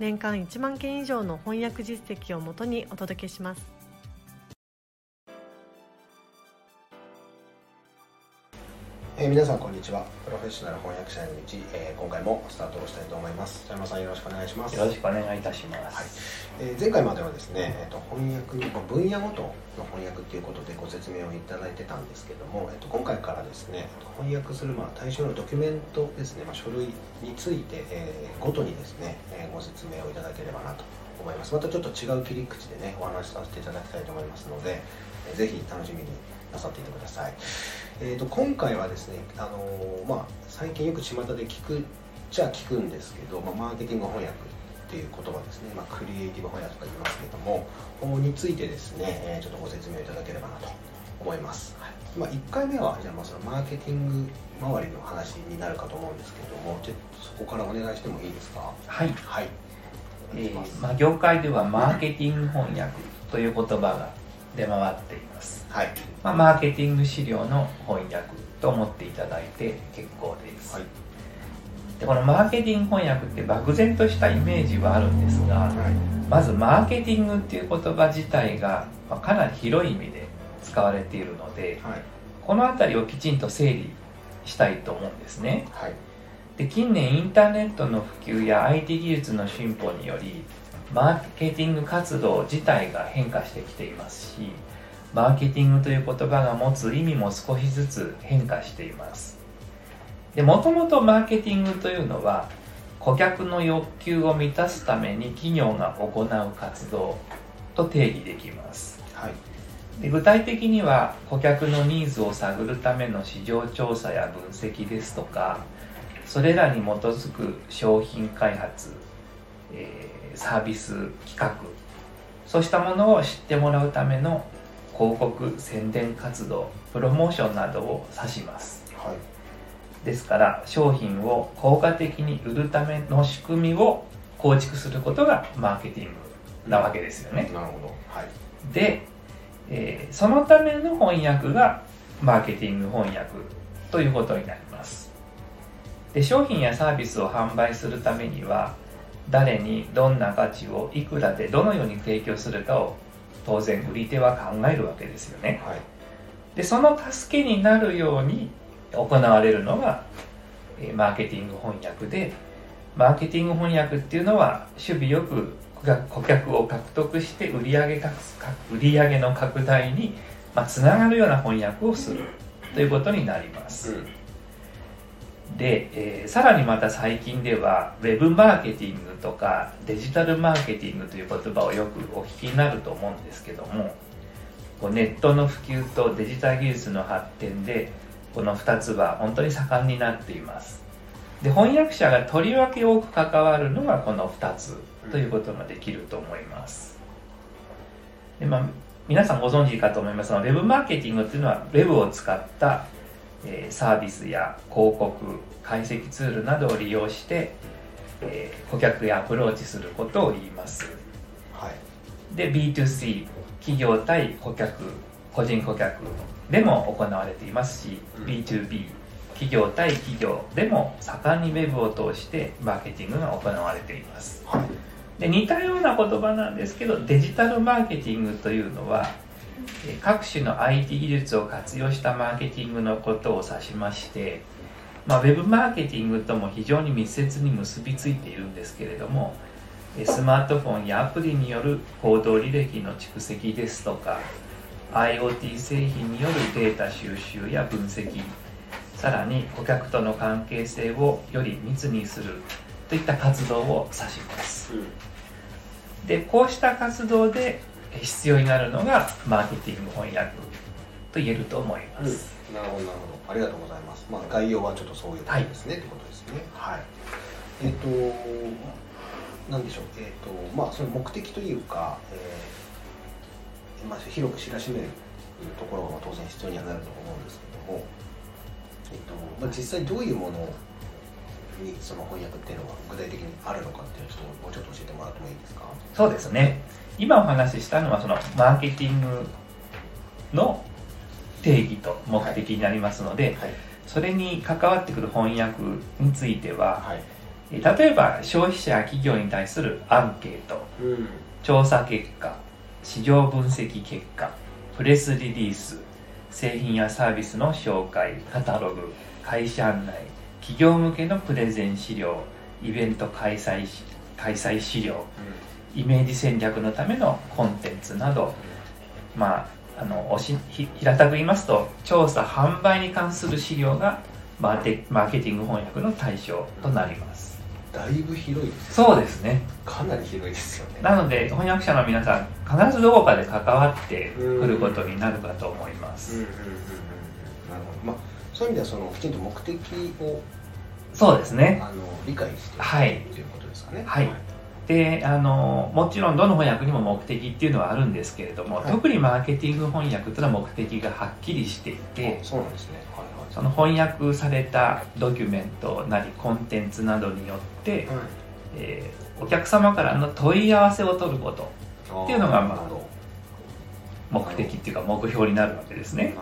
年間1万件以上の翻訳実績をもとにお届けします。えー、皆さんこんにちは。プロフェッショナル翻訳者への道、えー、今回もスタートをしたいと思います。北山さんよろしくお願いします。よろしくお願いいたします、はい。えー、前回まではですね、えーと、翻訳の分野ごとの翻訳ということでご説明をいただいてたんですけども、えーと、今回からですね翻訳するまあ対象のドキュメントですね、まあ、書類について、えー、ごとにですね、えー、ご説明をいただければなと思います。またちょっと違う切り口でねお話しさせていただきたいと思いますので、えー、ぜひ楽しみになさっていてください。えーと、今回はですね、あのー、まあ、最近よく巷で聞くじゃ聞くんですけど、まあ、マーケティング翻訳っていう言葉ですね、まあ、クリエイティブ翻訳とか言いますけどもについてですね、えー、ちょっとご説明いただければなと思います、はい。まあ、1回目はじゃあまあそのマーケティング周りの話になるかと思うんですけどもちょっとそこからお願いしてもいいですか？はい、はい。えーまあ、業界ではマーケティング翻訳という言葉が出回っています、はい。まあ、マーケティング資料の翻訳と思っていただいて結構です、はい、でこのマーケティング翻訳って漠然としたイメージはあるんですが、はい、まずマーケティングっていう言葉自体がかなり広い意味で使われているので、はい、この辺りをきちんと整理したいと思うんですね、はい、で近年インターネットの普及や IT 技術の進歩によりマーケティング活動自体が変化してきていますしマーケティングという言葉が持つ意味も少しずつ変化しています。でもともとマーケティングというのは顧客の欲求を満たすために企業が行う活動と定義できます、はい、で具体的には顧客のニーズを探るための市場調査や分析ですとかそれらに基づく商品開発、えー、サービス企画。そうしたものを知ってもらうための広告宣伝活動プロモーションなどを指します、はい、ですから商品を効果的に売るための仕組みを構築することがマーケティングなわけですよね、なるほど、はい、で、えー、そのための翻訳がマーケティング翻訳ということになります。で商品やサービスを販売するためには誰にどんな価値をいくらでどのように提供するかを当然売り手は考えるわけですよね、はい、でその助けになるように行われるのがマーケティング翻訳でマーケティング翻訳っていうのは守備よく顧客を獲得して売上売上の拡大につながるような翻訳をするということになります、うん。で、えー、さらにまた最近ではウェブマーケティングとかデジタルマーケティングという言葉をよくお聞きになると思うんですけどもこうネットの普及とデジタル技術の発展でこの2つは本当に盛んになっています。で翻訳者がとりわけ多く関わるのがこの2つということができると思います。で、まあ、皆さんご存知かと思いますがウェブマーケティングっていうのはウェブを使ったサービスや広告解析ツールなどを利用して、え顧客へアプローチすることを言います、はい、で B2C 企業対顧客個人顧客でも行われていますし、うん、B2B 企業対企業でも盛んにウェブを通してマーケティングが行われています、はい、で似たような言葉なんですけどデジタルマーケティングというのは各種の IT 技術を活用したマーケティングのことを指しまして、まあ、ウェブマーケティングとも非常に密接に結びついているんですけれどもスマートフォンやアプリによる行動履歴の蓄積ですとか IoT 製品によるデータ収集や分析さらに顧客との関係性をより密にするといった活動を指します、でこうした活動で必要になるのがマーケティング翻訳と言えると思います、うん、なるほどなるほど。ありがとうございます、まあ、概要はちょっとそういうことですね、はい、ってことですね。はい。えっ、ー、となんでしょう、えーとまあ、その目的というか、えーまあ、広く知らしめるところが当然必要にはなると思うんですけども、えーとまあ、実際どういうものにその翻訳っていうのが具体的にあるのかっていうのをもうちょっと教えてもらってもいいですか？そうですね。今お話ししたのはそのマーケティングの定義と目的になりますので、はい。はい、それに関わってくる翻訳については、はい、例えば消費者や企業に対するアンケート、うん、調査結果市場分析結果プレスリリース製品やサービスの紹介カタログ会社案内企業向けのプレゼン資料イベント開催開催資料、うん、イメージ戦略のためのコンテンツなど、まああのおし平たく言いますと調査販売に関する資料がマーテマーケティング翻訳の対象となります。だいぶ広いですね。そうですね。かなり広いですよね。なので翻訳者の皆さん必ずどこかで関わってくることになるかと思います。なるほど。まあそういう意味ではそのきちんと目的をそうですね。あの理解してはい。ということですかね。はい、はいであのもちろんどの翻訳にも目的っていうのはあるんですけれども、はい、特にマーケティング翻訳というのは目的がはっきりしていてそうなんですね、はいはい、その翻訳されたドキュメントなりコンテンツなどによって、はい、えー、お客様からの問い合わせを取ることっていうのが、まあ、目的っていうか目標になるわけですね。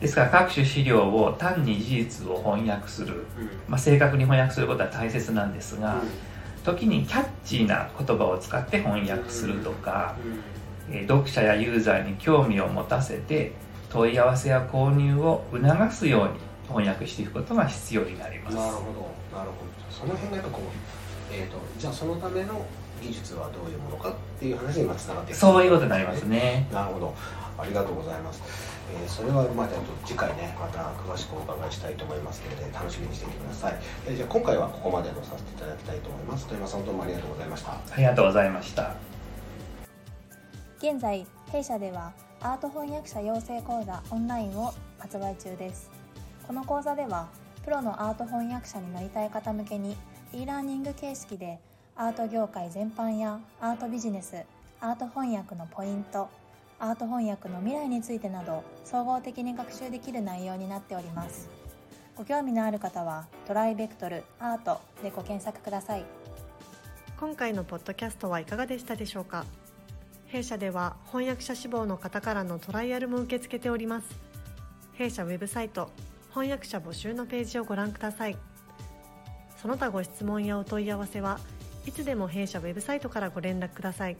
ですから各種資料を単に事実を翻訳する、うん、まあ、正確に翻訳することは大切なんですが、うん時にキャッチーな言葉を使って翻訳するとか、え読者やユーザーに興味を持たせて問い合わせや購入を促すように翻訳していくことが必要になります。なるほど。なるほど。その辺がやっぱこう、えーと、じゃあそのための技術はどういうものかっていう話に今つながっていく。そういうことになりますね。なるほど。ありがとうございますえー、それはまあ次回ねまた詳しくお伺いしたいと思いますので楽しみにしていてください、えー、じゃあ今回はここまでとさせていただきたいと思います。富山さんどうもありがとうございました。ありがとうございました。現在弊社ではアート翻訳者養成講座オンラインを発売中です。この講座ではプロのアート翻訳者になりたい方向けに e ラーニング形式でアート業界全般やアートビジネスアート翻訳のポイントアート翻訳の未来についてなど総合的に学習できる内容になっております。ご興味のある方はトライベクトルアートでご検索ください。今回のポッドキャストはいかがでしたでしょうか？弊社では翻訳者志望の方からのトライアルも受け付けております。弊社ウェブサイト翻訳者募集のページをご覧ください。その他ご質問やお問い合わせはいつでも弊社ウェブサイトからご連絡ください。